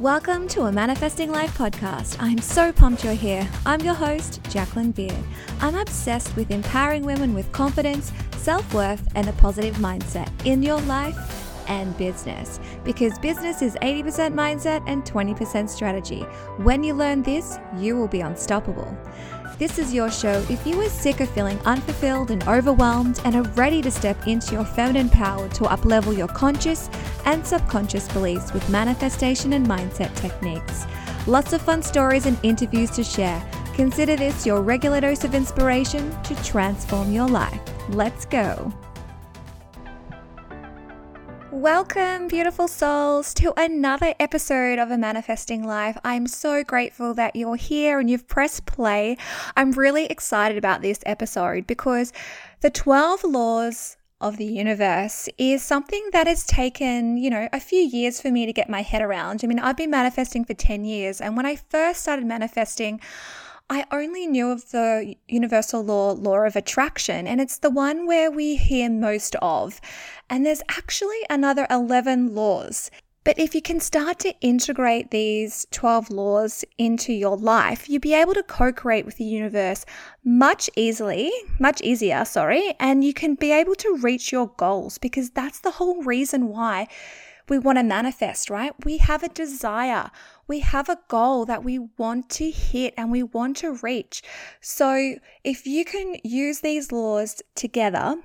Welcome to a Manifesting Life podcast. I'm so pumped you're here. I'm your host, Jacqueline Beard. I'm obsessed with empowering women with confidence, self worth, and a positive mindset in your life and business because business is 80% mindset and 20% strategy. When you learn this, you will be unstoppable. This is your show if you are sick of feeling unfulfilled and overwhelmed and are ready to step into your feminine power to uplevel your conscious and subconscious beliefs with manifestation and mindset techniques. Lots of fun stories and interviews to share. Consider this your regular dose of inspiration to transform your life. Let's go. Welcome, beautiful souls, to another episode of A Manifesting Life. I'm so grateful that you're here and you've pressed play. I'm really excited about this episode because the 12 laws of the universe is something that has taken, you know, a few years for me to get my head around. I mean, I've been manifesting for 10 years, and when I first started manifesting, I only knew of the universal law, law of attraction, and it's the one where we hear most of. And there's actually another 11 laws. But if you can start to integrate these 12 laws into your life, you'll be able to co create with the universe much easily, much easier, sorry, and you can be able to reach your goals because that's the whole reason why we want to manifest, right? We have a desire, we have a goal that we want to hit and we want to reach. So, if you can use these laws together,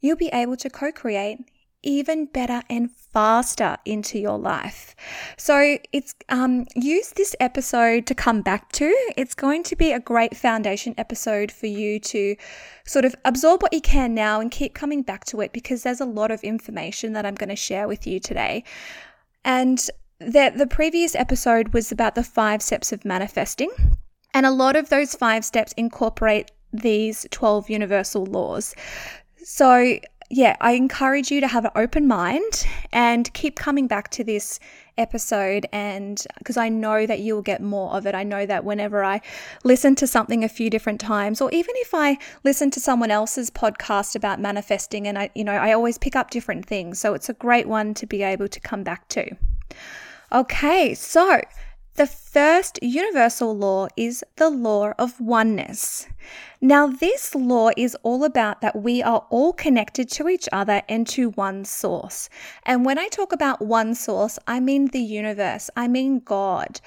you'll be able to co create even better and faster into your life. So it's um, use this episode to come back to. It's going to be a great foundation episode for you to sort of absorb what you can now and keep coming back to it because there's a lot of information that I'm going to share with you today. And that the previous episode was about the five steps of manifesting. And a lot of those five steps incorporate these 12 universal laws. So yeah, I encourage you to have an open mind and keep coming back to this episode. And because I know that you will get more of it, I know that whenever I listen to something a few different times, or even if I listen to someone else's podcast about manifesting, and I, you know, I always pick up different things. So it's a great one to be able to come back to. Okay, so the first universal law is the law of oneness. Now, this law is all about that we are all connected to each other and to one source. And when I talk about one source, I mean the universe, I mean God.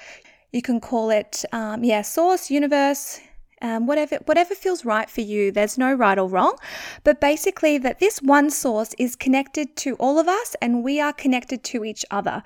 You can call it, um, yeah, source, universe, um, whatever whatever feels right for you. There's no right or wrong, but basically that this one source is connected to all of us, and we are connected to each other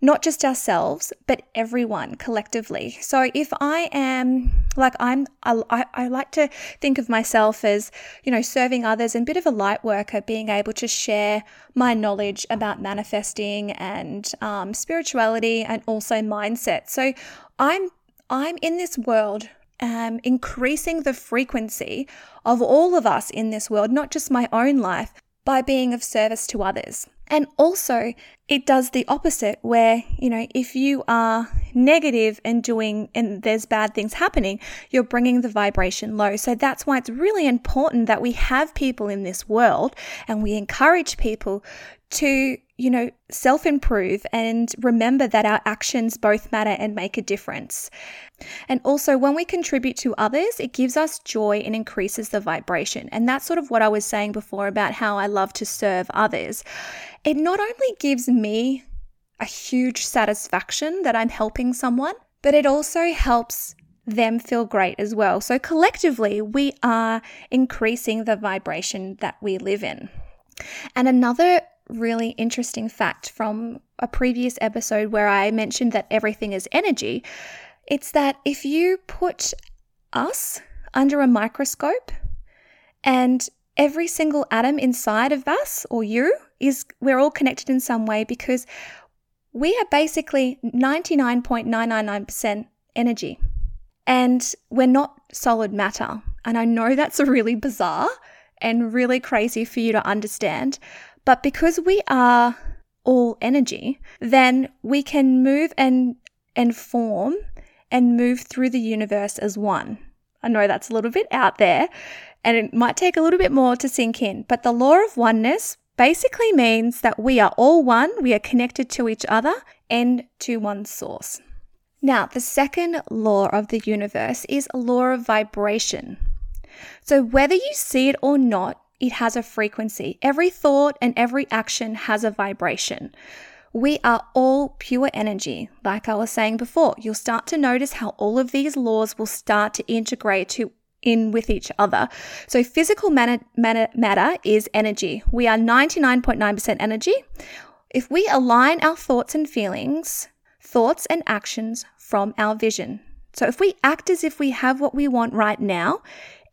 not just ourselves, but everyone collectively. So if I am like I'm, I, I, like to think of myself as, you know, serving others and a bit of a light worker, being able to share my knowledge about manifesting and um, spirituality and also mindset. So I'm, I'm in this world um, increasing the frequency of all of us in this world, not just my own life, by being of service to others. And also, it does the opposite where, you know, if you are negative and doing, and there's bad things happening, you're bringing the vibration low. So that's why it's really important that we have people in this world and we encourage people to, you know, self improve and remember that our actions both matter and make a difference. And also, when we contribute to others, it gives us joy and increases the vibration. And that's sort of what I was saying before about how I love to serve others. It not only gives me a huge satisfaction that I'm helping someone, but it also helps them feel great as well. So, collectively, we are increasing the vibration that we live in. And another really interesting fact from a previous episode where I mentioned that everything is energy, it's that if you put us under a microscope and every single atom inside of us or you is we're all connected in some way because we are basically 99.999% energy and we're not solid matter. And I know that's really bizarre and really crazy for you to understand, but because we are all energy, then we can move and and form and move through the universe as one. I know that's a little bit out there and it might take a little bit more to sink in, but the law of oneness basically means that we are all one, we are connected to each other and to one source. Now, the second law of the universe is a law of vibration. So, whether you see it or not, it has a frequency. Every thought and every action has a vibration. We are all pure energy. Like I was saying before, you'll start to notice how all of these laws will start to integrate to in with each other. So physical matter, matter, matter is energy. We are 99.9% energy. If we align our thoughts and feelings, thoughts and actions from our vision. So if we act as if we have what we want right now,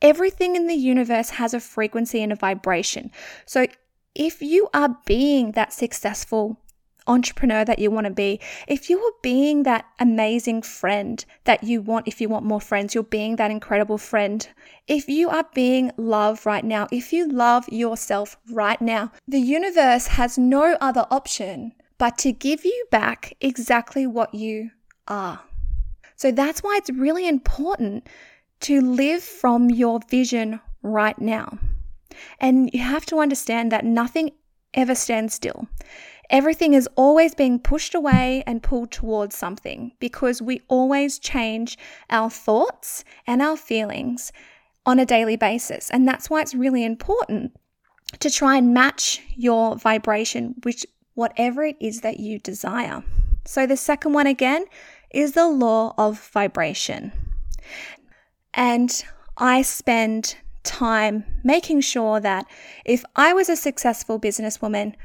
Everything in the universe has a frequency and a vibration. So if you are being that successful entrepreneur that you want to be, if you are being that amazing friend that you want, if you want more friends, you're being that incredible friend. If you are being love right now, if you love yourself right now, the universe has no other option but to give you back exactly what you are. So that's why it's really important to live from your vision right now. And you have to understand that nothing ever stands still. Everything is always being pushed away and pulled towards something because we always change our thoughts and our feelings on a daily basis. And that's why it's really important to try and match your vibration, which whatever it is that you desire. So the second one again is the law of vibration. And I spend time making sure that if I was a successful businesswoman,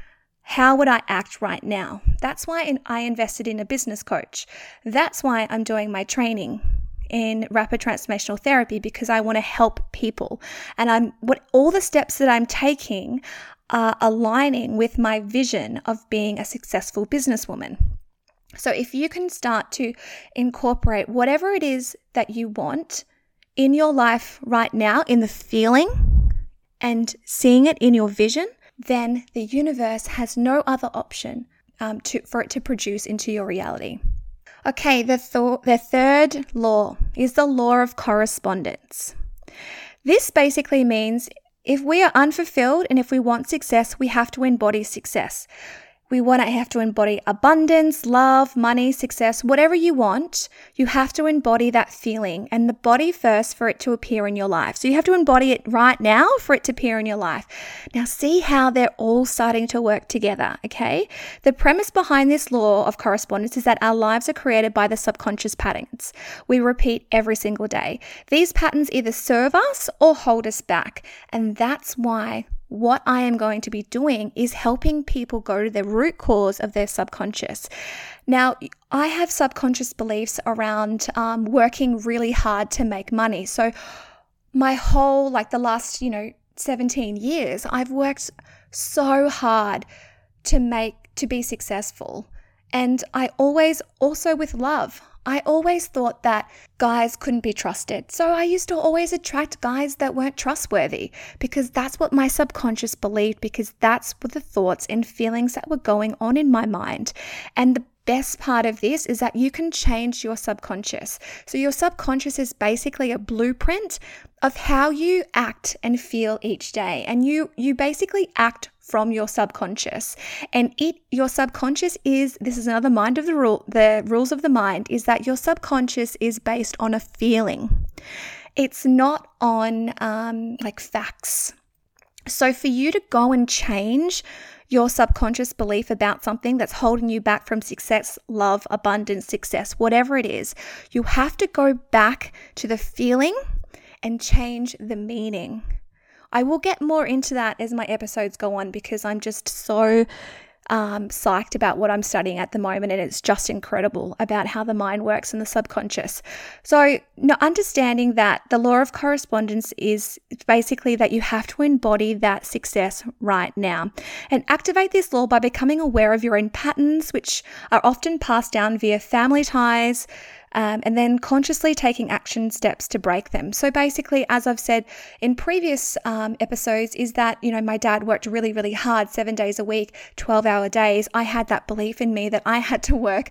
how would I act right now? That's why I invested in a business coach. That's why I'm doing my training in rapid transformational therapy because I want to help people. And I'm what all the steps that I'm taking are aligning with my vision of being a successful businesswoman. So if you can start to incorporate whatever it is that you want in your life right now, in the feeling and seeing it in your vision, then the universe has no other option um, to, for it to produce into your reality. Okay, the, th- the third law is the law of correspondence. This basically means if we are unfulfilled and if we want success, we have to embody success. We want to have to embody abundance, love, money, success, whatever you want. You have to embody that feeling and the body first for it to appear in your life. So you have to embody it right now for it to appear in your life. Now, see how they're all starting to work together, okay? The premise behind this law of correspondence is that our lives are created by the subconscious patterns we repeat every single day. These patterns either serve us or hold us back. And that's why what I am going to be doing is helping people go to the root cause of their subconscious. Now, I have subconscious beliefs around um, working really hard to make money. So, my whole, like the last, you know, 17 years, I've worked so hard to make, to be successful. And I always also with love. I always thought that guys couldn't be trusted. So I used to always attract guys that weren't trustworthy because that's what my subconscious believed, because that's what the thoughts and feelings that were going on in my mind. And the best part of this is that you can change your subconscious. So, your subconscious is basically a blueprint of how you act and feel each day. And you, you basically act from your subconscious. And it your subconscious is this is another mind of the rule the rules of the mind is that your subconscious is based on a feeling. It's not on um, like facts. So for you to go and change your subconscious belief about something that's holding you back from success, love, abundance, success, whatever it is, you have to go back to the feeling and change the meaning. I will get more into that as my episodes go on because I'm just so um, psyched about what I'm studying at the moment, and it's just incredible about how the mind works and the subconscious. So, no, understanding that the law of correspondence is basically that you have to embody that success right now and activate this law by becoming aware of your own patterns, which are often passed down via family ties um, and then consciously taking action steps to break them. So basically, as I've said in previous um, episodes, is that, you know, my dad worked really, really hard, seven days a week, 12 hour days. I had that belief in me that I had to work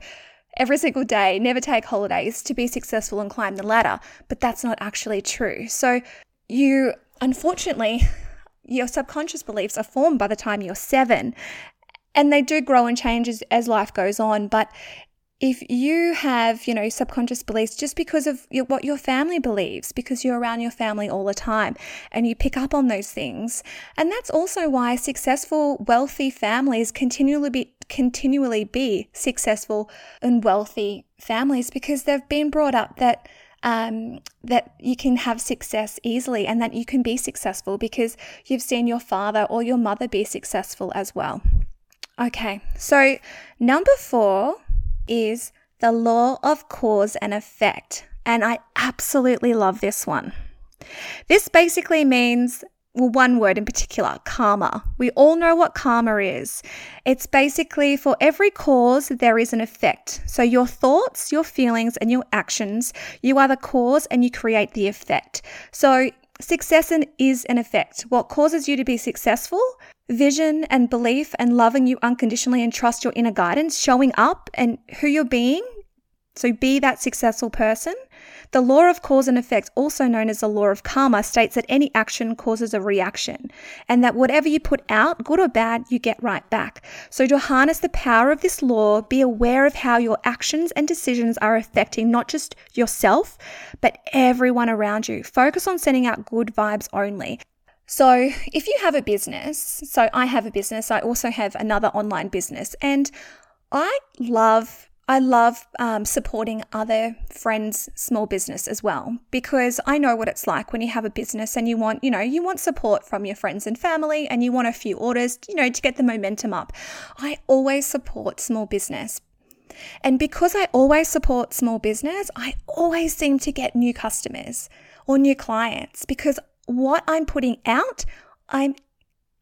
every single day, never take holidays to be successful and climb the ladder. But that's not actually true. So you, unfortunately, your subconscious beliefs are formed by the time you're seven and they do grow and change as, as life goes on. But if you have, you know, subconscious beliefs just because of your, what your family believes, because you're around your family all the time and you pick up on those things. And that's also why successful, wealthy families continually be, continually be successful and wealthy families because they've been brought up that um, that you can have success easily and that you can be successful because you've seen your father or your mother be successful as well. Okay, so number four is the law of cause and effect. And I absolutely love this one. This basically means, well, one word in particular karma. We all know what karma is. It's basically for every cause, there is an effect. So, your thoughts, your feelings, and your actions, you are the cause and you create the effect. So, success is an effect. What causes you to be successful vision and belief and loving you unconditionally and trust your inner guidance, showing up and who you're being. So be that successful person. The law of cause and effect, also known as the law of karma, states that any action causes a reaction and that whatever you put out, good or bad, you get right back. So to harness the power of this law, be aware of how your actions and decisions are affecting not just yourself, but everyone around you. Focus on sending out good vibes only. So, if you have a business, so I have a business, I also have another online business, and I love I love um, supporting other friends' small business as well because I know what it's like when you have a business and you want, you know, you want support from your friends and family and you want a few orders, you know, to get the momentum up. I always support small business. And because I always support small business, I always seem to get new customers or new clients because what I'm putting out, I'm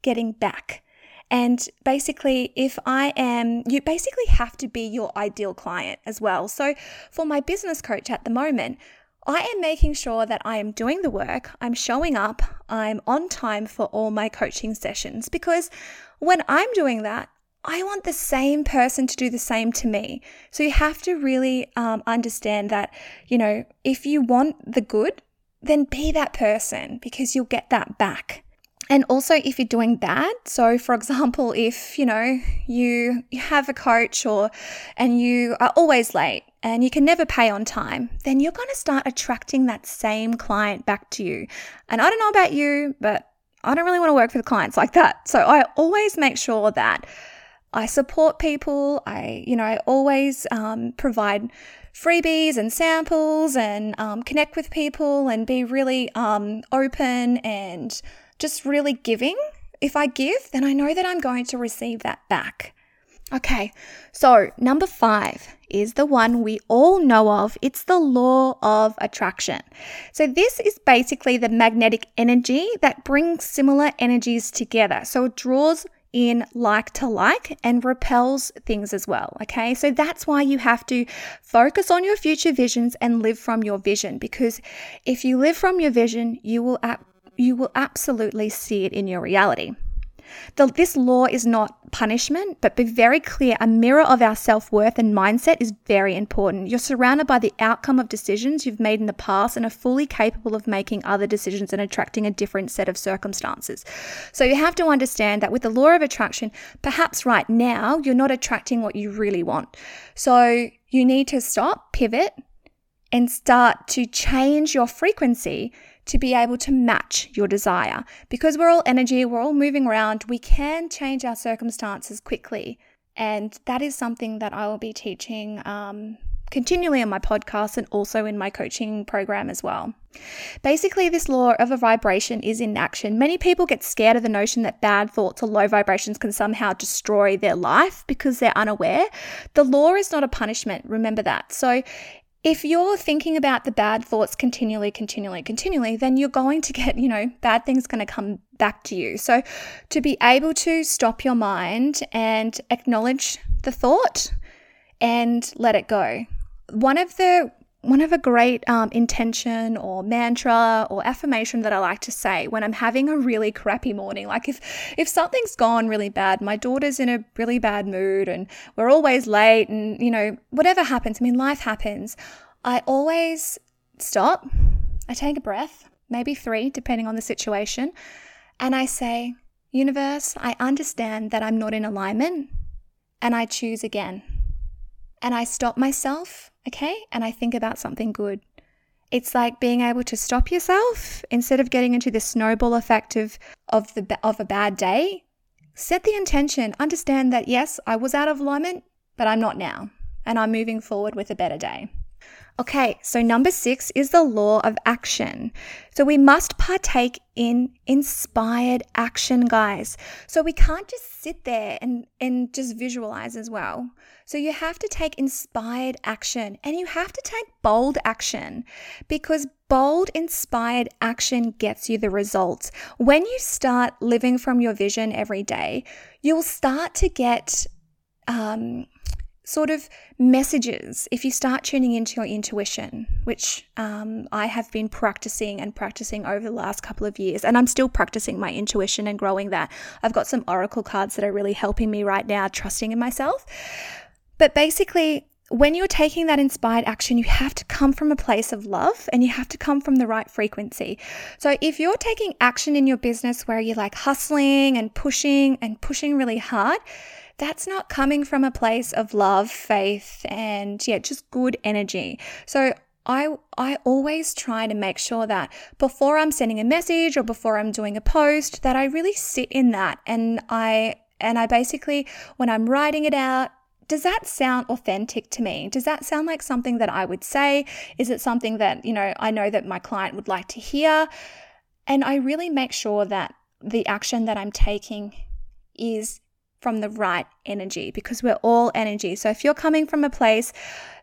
getting back. And basically, if I am, you basically have to be your ideal client as well. So, for my business coach at the moment, I am making sure that I am doing the work, I'm showing up, I'm on time for all my coaching sessions because when I'm doing that, I want the same person to do the same to me. So you have to really um, understand that, you know, if you want the good, then be that person because you'll get that back. And also if you're doing bad, so for example, if you know you you have a coach or and you are always late and you can never pay on time, then you're going to start attracting that same client back to you. And I don't know about you, but I don't really want to work with clients like that. So I always make sure that I support people. I, you know, I always um, provide freebies and samples and um, connect with people and be really um, open and just really giving. If I give, then I know that I'm going to receive that back. Okay, so number five is the one we all know of. It's the law of attraction. So, this is basically the magnetic energy that brings similar energies together. So, it draws in like to like and repels things as well. Okay, so that's why you have to focus on your future visions and live from your vision because if you live from your vision, you will you will absolutely see it in your reality. The, this law is not punishment, but be very clear. A mirror of our self worth and mindset is very important. You're surrounded by the outcome of decisions you've made in the past and are fully capable of making other decisions and attracting a different set of circumstances. So you have to understand that with the law of attraction, perhaps right now you're not attracting what you really want. So you need to stop, pivot, and start to change your frequency to be able to match your desire. Because we're all energy, we're all moving around, we can change our circumstances quickly. And that is something that I will be teaching um, continually on my podcast and also in my coaching program as well. Basically, this law of a vibration is in action. Many people get scared of the notion that bad thoughts or low vibrations can somehow destroy their life because they're unaware. The law is not a punishment, remember that. So, if you're thinking about the bad thoughts continually, continually, continually, then you're going to get, you know, bad things going to come back to you. So to be able to stop your mind and acknowledge the thought and let it go. One of the one of a great um, intention or mantra or affirmation that I like to say when I'm having a really crappy morning. Like if if something's gone really bad, my daughter's in a really bad mood and we're always late and you know whatever happens. I mean life happens. I always stop. I take a breath, maybe three, depending on the situation, and I say, Universe, I understand that I'm not in alignment and I choose again. And I stop myself, okay? And I think about something good. It's like being able to stop yourself instead of getting into the snowball effect of, of, the, of a bad day. Set the intention. Understand that, yes, I was out of alignment, but I'm not now. And I'm moving forward with a better day. Okay, so number six is the law of action. So we must partake in inspired action, guys. So we can't just sit there and, and just visualize as well. So you have to take inspired action and you have to take bold action because bold, inspired action gets you the results. When you start living from your vision every day, you'll start to get um, sort of messages if you start tuning into your intuition, which um, I have been practicing and practicing over the last couple of years. And I'm still practicing my intuition and growing that. I've got some oracle cards that are really helping me right now, trusting in myself. But basically, when you're taking that inspired action, you have to come from a place of love and you have to come from the right frequency. So, if you're taking action in your business where you're like hustling and pushing and pushing really hard, that's not coming from a place of love, faith, and yeah, just good energy. So I I always try to make sure that before I'm sending a message or before I'm doing a post that I really sit in that and I and I basically when I'm writing it out does that sound authentic to me? Does that sound like something that I would say? Is it something that, you know, I know that my client would like to hear? And I really make sure that the action that I'm taking is from the right energy because we're all energy. So if you're coming from a place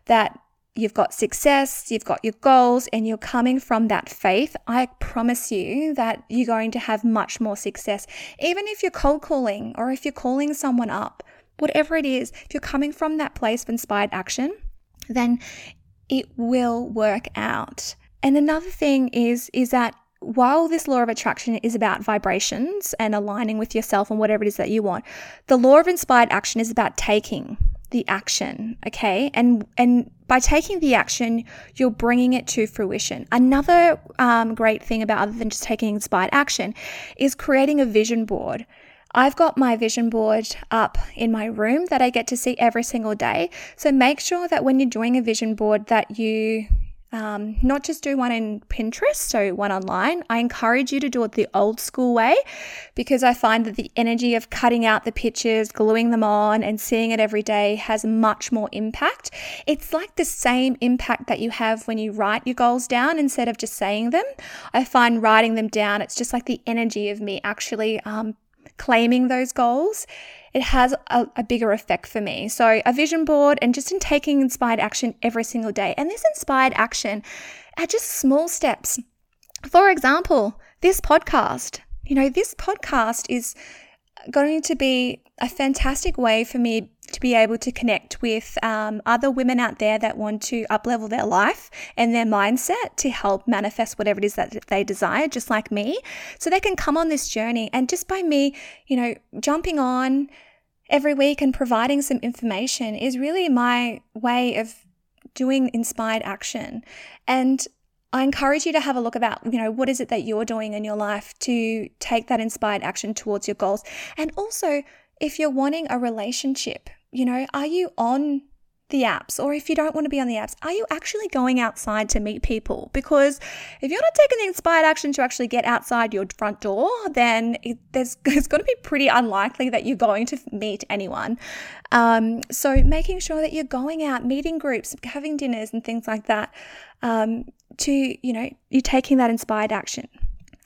that you've got success, you've got your goals, and you're coming from that faith, I promise you that you're going to have much more success. Even if you're cold calling or if you're calling someone up, whatever it is, if you're coming from that place of inspired action, then it will work out. And another thing is is that while this law of attraction is about vibrations and aligning with yourself and whatever it is that you want, the law of inspired action is about taking the action, okay? And and by taking the action, you're bringing it to fruition. Another um, great thing about other than just taking inspired action is creating a vision board. I've got my vision board up in my room that I get to see every single day. So make sure that when you're doing a vision board that you um, not just do one in Pinterest, so one online. I encourage you to do it the old school way because I find that the energy of cutting out the pictures, gluing them on, and seeing it every day has much more impact. It's like the same impact that you have when you write your goals down instead of just saying them. I find writing them down, it's just like the energy of me actually um, claiming those goals it has a, a, bigger effect for me. So, a vision board and just in taking inspired action every single day. And this inspired action are just small steps. For example, this podcast. You know, this podcast is going to be a fantastic way for me to be able to connect with um, other women out there that want to uplevel their life and their mindset to help manifest whatever it is that they desire, just like me. So they can come on this journey. And just by me, you know, jumping on every week and providing some information is really my way of doing inspired action. And I encourage you to have a look about, you know, what is it that you're doing in your life to take that inspired action towards your goals. And also, if you're wanting a relationship, you know, are you on the apps, or if you don't want to be on the apps, are you actually going outside to meet people? Because if you're not taking the inspired action to actually get outside your front door, then it, there's it's going to be pretty unlikely that you're going to meet anyone. Um, so making sure that you're going out, meeting groups, having dinners, and things like that, um, to you know, you're taking that inspired action.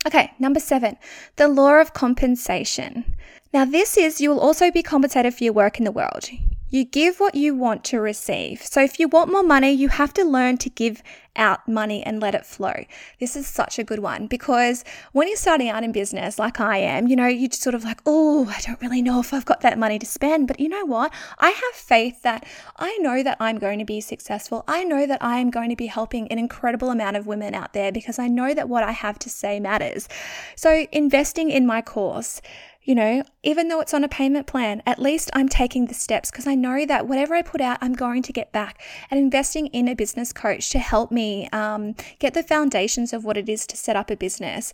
Okay, number seven, the law of compensation. Now, this is you will also be compensated for your work in the world. You give what you want to receive. So if you want more money, you have to learn to give out money and let it flow. This is such a good one because when you're starting out in business, like I am, you know, you're just sort of like, oh, I don't really know if I've got that money to spend. But you know what? I have faith that I know that I'm going to be successful. I know that I am going to be helping an incredible amount of women out there because I know that what I have to say matters. So investing in my course, you know, even though it's on a payment plan, at least I'm taking the steps because I know that whatever I put out, I'm going to get back. And investing in a business coach to help me um, get the foundations of what it is to set up a business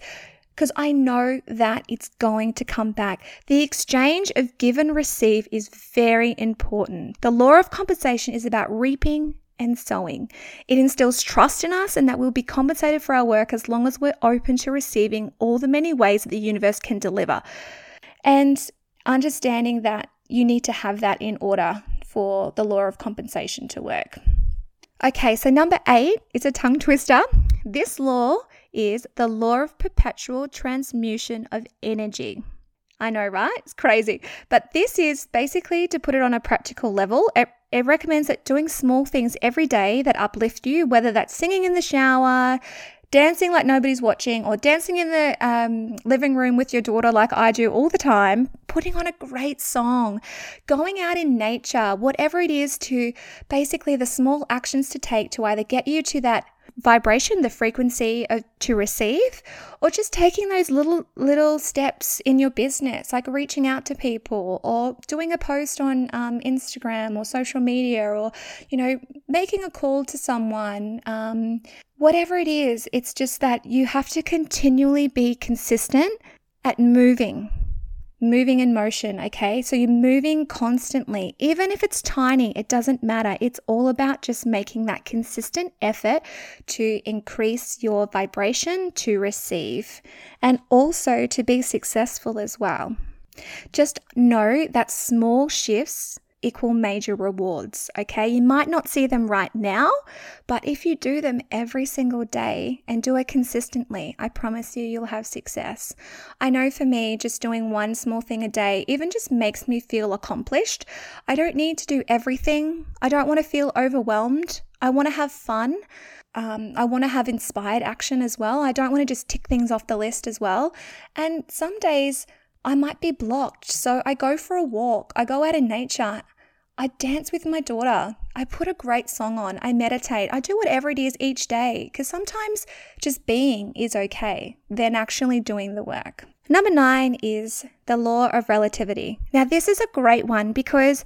because I know that it's going to come back. The exchange of give and receive is very important. The law of compensation is about reaping and sowing. It instills trust in us and that we'll be compensated for our work as long as we're open to receiving all the many ways that the universe can deliver. And understanding that you need to have that in order for the law of compensation to work. Okay, so number eight is a tongue twister. This law is the law of perpetual transmutation of energy. I know, right? It's crazy. But this is basically to put it on a practical level. It, it, recommends that doing small things every day that uplift you, whether that's singing in the shower, dancing like nobody's watching, or dancing in the um, living room with your daughter like I do all the time, putting on a great song, going out in nature, whatever it is to basically the small actions to take to either get you to that vibration, the frequency of, to receive, or just taking those little little steps in your business, like reaching out to people, or doing a post on um, Instagram or social media, or you know making a call to someone. Um, whatever it is, it's just that you have to continually be consistent at moving moving in motion, okay? So you're moving constantly. Even if it's tiny, it doesn't matter. It's all about just making that consistent effort to increase your vibration to receive and also to be successful as well. Just know that small shifts equal major rewards. Okay, you might not see them right now, but if you do them every single day and do it consistently, I promise you, you'll have success. I know for me, just doing one small thing a day even just makes me feel accomplished. I don't need to do everything, I don't want to feel overwhelmed. I want to have fun. Um, I want to have inspired action as well. I don't want to just tick things off the list as well. And some days, I might be blocked. So I go for a walk, I go out in nature, I dance with my daughter, I put a great song on, I meditate, I do whatever it is each day because sometimes just being is okay than actually doing the work. Number nine is the law of relativity. Now, this is a great one because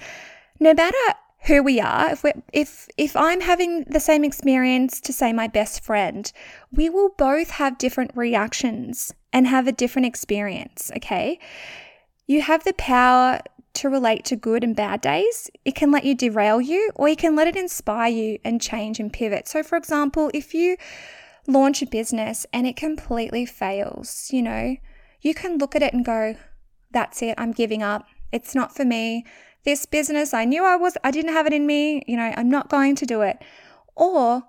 no matter who we are if we if if i'm having the same experience to say my best friend we will both have different reactions and have a different experience okay? You have the power to relate to good and bad days. It can let you derail you or you can let it inspire you and change and pivot. So for example if you launch a business and it completely fails you know you can look at it and go that's it i'm giving up. It's not for me. This business, I knew I was, I didn't have it in me, you know, I'm not going to do it. Or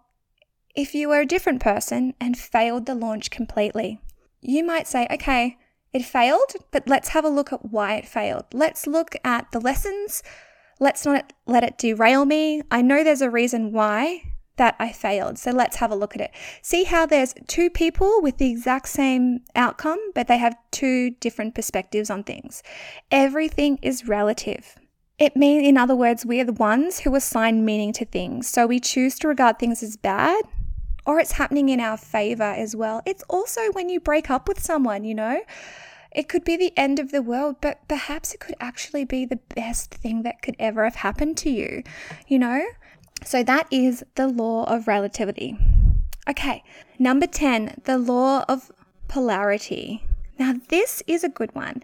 if you were a different person and failed the launch completely, you might say, okay, it failed, but let's have a look at why it failed. Let's look at the lessons. Let's not let it derail me. I know there's a reason why that I failed. So let's have a look at it. See how there's two people with the exact same outcome, but they have two different perspectives on things. Everything is relative. It means, in other words, we are the ones who assign meaning to things. So we choose to regard things as bad or it's happening in our favor as well. It's also when you break up with someone, you know, it could be the end of the world, but perhaps it could actually be the best thing that could ever have happened to you, you know? So that is the law of relativity. Okay, number 10, the law of polarity. Now, this is a good one.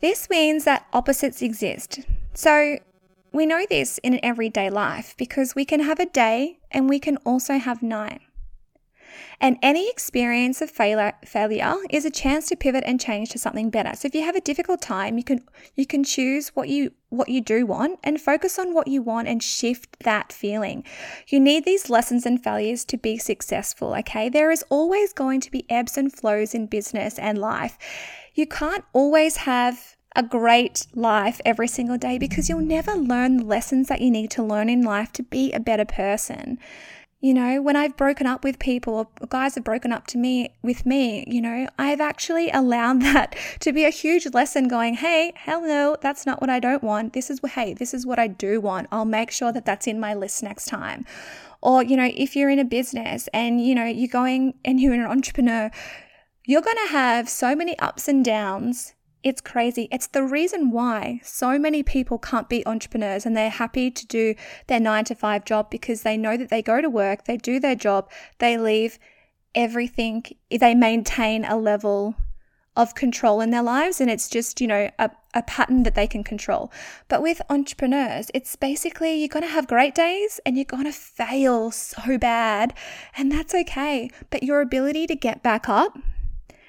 This means that opposites exist. So we know this in everyday life because we can have a day and we can also have night. And any experience of failure, is a chance to pivot and change to something better. So if you have a difficult time, you can you can choose what you what you do want and focus on what you want and shift that feeling. You need these lessons and failures to be successful, okay? There is always going to be ebbs and flows in business and life. You can't always have a great life every single day because you'll never learn the lessons that you need to learn in life to be a better person. You know, when I've broken up with people or guys have broken up to me with me, you know, I've actually allowed that to be a huge lesson going, hey, hell no, that's not what I don't want. This is, what hey, this is what I do want. I'll make sure that that's in my list next time. Or, you know, if you're in a business and, you know, you're going and you're an entrepreneur, you're going to have so many ups and downs it's crazy. It's the reason why so many people can't be entrepreneurs and they're happy to do their nine to five job because they know that they go to work, they do their job, they leave everything, they maintain a level of control in their lives and it's just, you know, a, a pattern that they can control. But with entrepreneurs, it's basically you're going to have great days and you're going to fail so bad, and that's okay. But your ability to get back up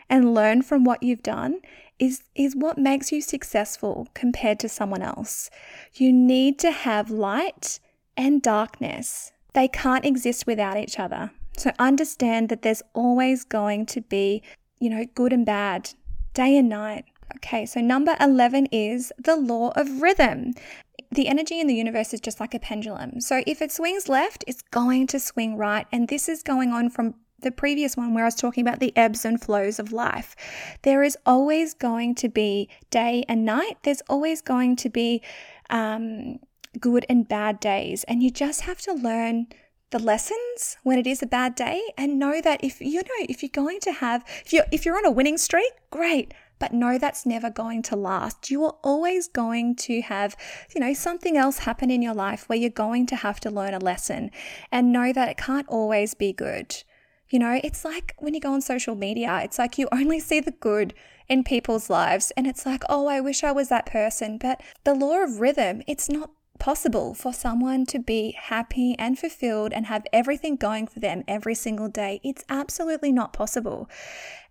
and learn from what you've done is, is what makes you successful compared to someone else. You need to have light and darkness, they can't exist without each other. So understand that there's always going to be, you know, good and bad, day and night. Okay, so number 11 is the law of rhythm. The energy in the universe is just like a pendulum. So if it swings left, it's going to swing right. And this is going on from the previous one where I was talking about the ebbs and flows of life. There is always going to be day and night. There's always going to be um, good and bad days. And you just have to learn the lessons when it is a bad day and know that if you know if you're going to have if you're if you're on a winning streak great but know that's never going to last you are always going to have you know something else happen in your life where you're going to have to learn a lesson and know that it can't always be good you know it's like when you go on social media it's like you only see the good in people's lives and it's like oh i wish i was that person but the law of rhythm it's not possible for someone to be happy and fulfilled and have everything going for them every single day. It's absolutely not possible.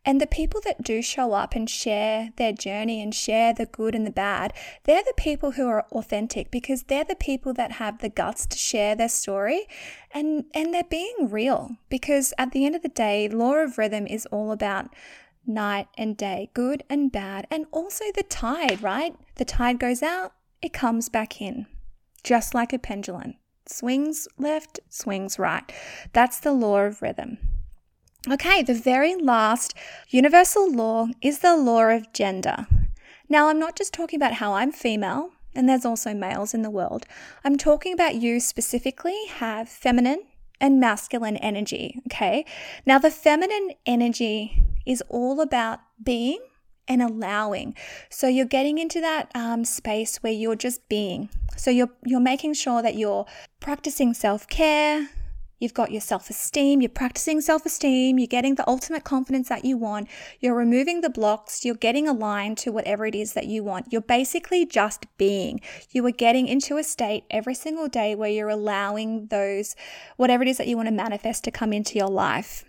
And the people that do show up and share their journey and share the good and the bad, they're the people who are authentic because they're the people that have the guts to share their story and, and they're being real. Because at the end of the day, law of rhythm is all about night and day, good and bad, and also the tide, right? The tide goes out, it comes back in just like a pendulum. Swings left, swings right. That's the law of rhythm. Okay, the very last universal law is the law of gender. Now, I'm not just talking about how I'm female, and there's also males in the world. I'm talking about you specifically have feminine and masculine energy, okay? Now, the feminine energy is all about being and allowing. So you're getting into that um, space where you're just being. So you're you're making sure that you're practicing self care. You've got your self esteem, you're practicing self esteem, you're getting the ultimate confidence that you want, you're removing the blocks, you're getting aligned to whatever it is that you want. You're basically just being. You are getting into a state every single day where you're allowing those, whatever it is that you want to manifest to come into your life.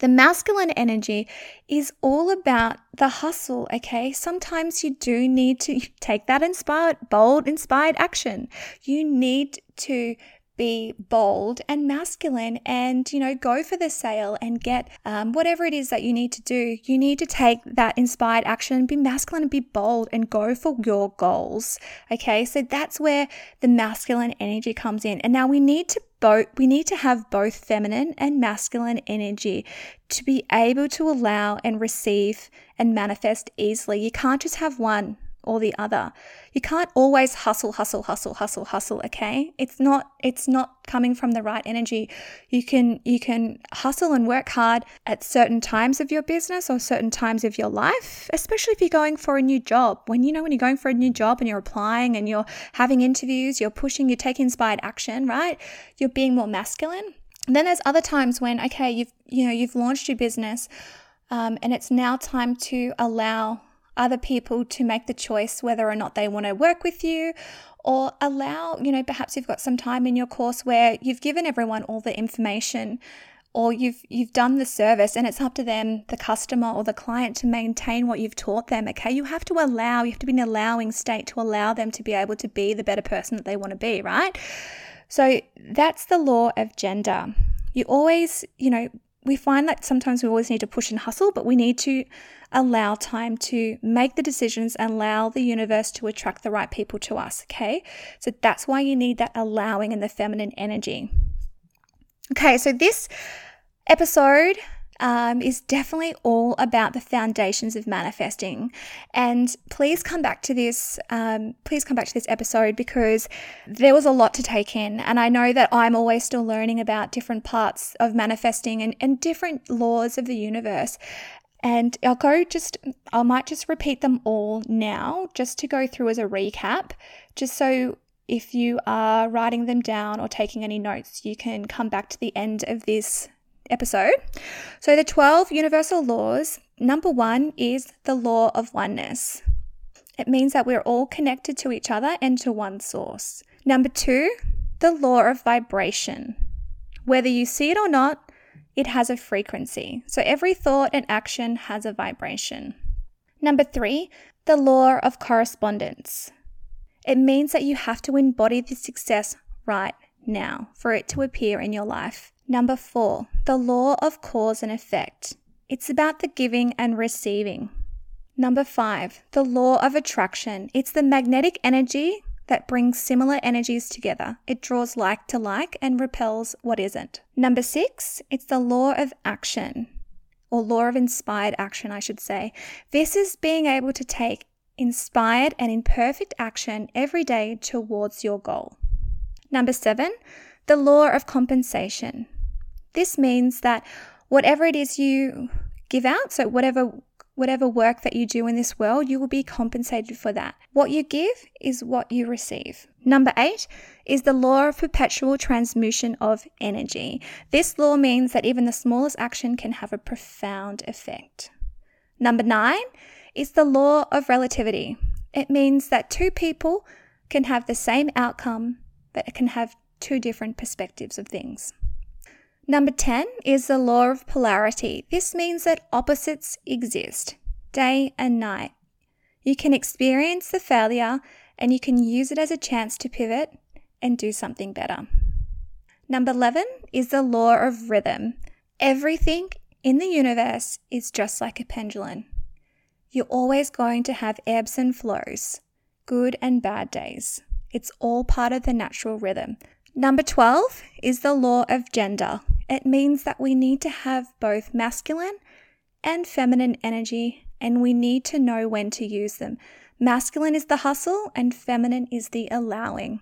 The masculine energy is all about the hustle, okay? Sometimes you do need to take that inspired, bold, inspired action. You need to be bold and masculine and you know go for the sale and get um, whatever it is that you need to do. You need to take that inspired action be masculine and be bold and go for your goals okay? So that's where the masculine energy comes in. And now we need to both we need to have both feminine and masculine energy to be able to allow and receive and manifest easily. You can't just have one or the other. You can't always hustle, hustle, hustle, hustle, hustle, okay? It's not it's not coming from the right energy. You can you can hustle and work hard at certain times of your business or certain times of your life, especially if you're going for a new job. When you know when you're going for a new job and you're applying and you're having interviews, you're pushing, you're taking inspired action, right? You're being more masculine. And then there's other times when okay, you've you know, you've launched your business um, and it's now time to allow other people to make the choice whether or not they want to work with you or allow, you know, perhaps you've got some time in your course where you've given everyone all the information or you've you've done the service and it's up to them the customer or the client to maintain what you've taught them okay? You have to allow you have to be in an allowing state to allow them to be able to be the better person that they want to be right? So that's the law of gender. You always you know we find that sometimes we always need to push and hustle, but we need to allow time to make the decisions and allow the universe to attract the right people to us. Okay. So that's why you need that allowing and the feminine energy. Okay. So this episode um, is definitely all about the foundations of manifesting. And please come back to this. Um, please come back to this episode because there was a lot to take in, and I know that I'm always still learning about different parts of manifesting and, and different laws of the universe. And I'll go just, I might just repeat them all now, just to go through as a recap, just so if you are writing them down or taking any notes, you can come back to the end of this episode. So, the 12 universal laws Number one is the law of oneness. It means that we're all connected to each other and to one source. Number two, the law of vibration. Whether you see it or not, it has a frequency. So every thought and action has a vibration. Number three, the law of correspondence. It means that you have to embody the success right now for it to appear in your life. Number four, the law of cause and effect. It's about the giving and receiving. Number five, the law of attraction. It's the magnetic energy that brings similar energies together. It draws like to like and repels what isn't. Number six, it's the law of action, or law of inspired action, I should say. This is being able to take inspired and imperfect action every day towards your goal. Number seven, the law of compensation. This means that whatever it is you give out, so whatever whatever work that you do in this world, you will be compensated for that. What you give is what you receive. Number eight is the law of perpetual transmission of energy. This law means that even the smallest action can have a profound effect. Number nine is the law of relativity. It means that two people can have the same outcome, it can have two different perspectives of things. Number 10 is the law of polarity. This means that opposites exist, day and night. You can experience the failure and you can use it as a chance to pivot and do something better. Number 11 is the law of rhythm. Everything in the universe is just like a pendulum. You're always going to have ebbs and flows, good and bad days. It's all part of the natural rhythm. Number 12 is the law of gender. It means that we need to have both masculine and feminine energy, and we need to know when to use them. Masculine is the hustle, and feminine is the allowing.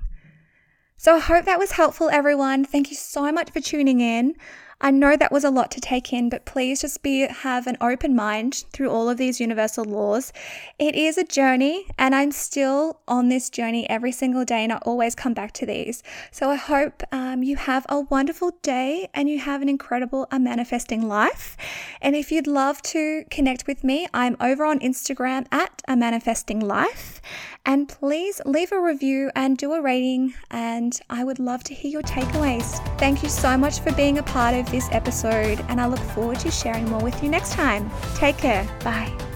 So I hope that was helpful, everyone. Thank you so much for tuning in. I know that was a lot to take in, but please just be have an open mind through all of these universal laws. It is a journey, and I'm still on this journey every single day, and I always come back to these. So I hope um, you have a wonderful day and you have an incredible a manifesting life. And if you'd love to connect with me, I'm over on Instagram at a manifesting life. And please leave a review and do a rating, and I would love to hear your takeaways. Thank you so much for being a part of this episode, and I look forward to sharing more with you next time. Take care. Bye.